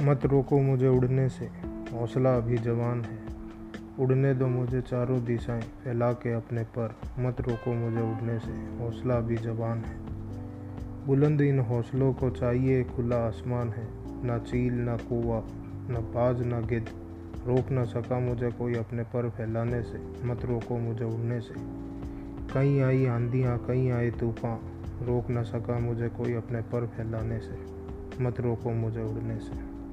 मत रोको मुझे उड़ने से। हौसला अभी जवान है। उड़ने दो मुझे चारों दिशाएँ, फैला के अपने पर। मत रोको मुझे उड़ने से। हौसला अभी जवान है। बुलंद इन हौसलों को चाहिए, खुला आसमान है। ना चील, ना कुआ, ना बाज, ना गिद्ध। रोक ना सका मुझे कोई अपने पर फैलाने से। मत रोको मुझे उड़ने से। कहीं आई आंधियाँ, कहीं आए तूफ़ान। रोक ना सका मुझे कोई अपने पर फैलाने से। मत रोको मुझे उड़ने से।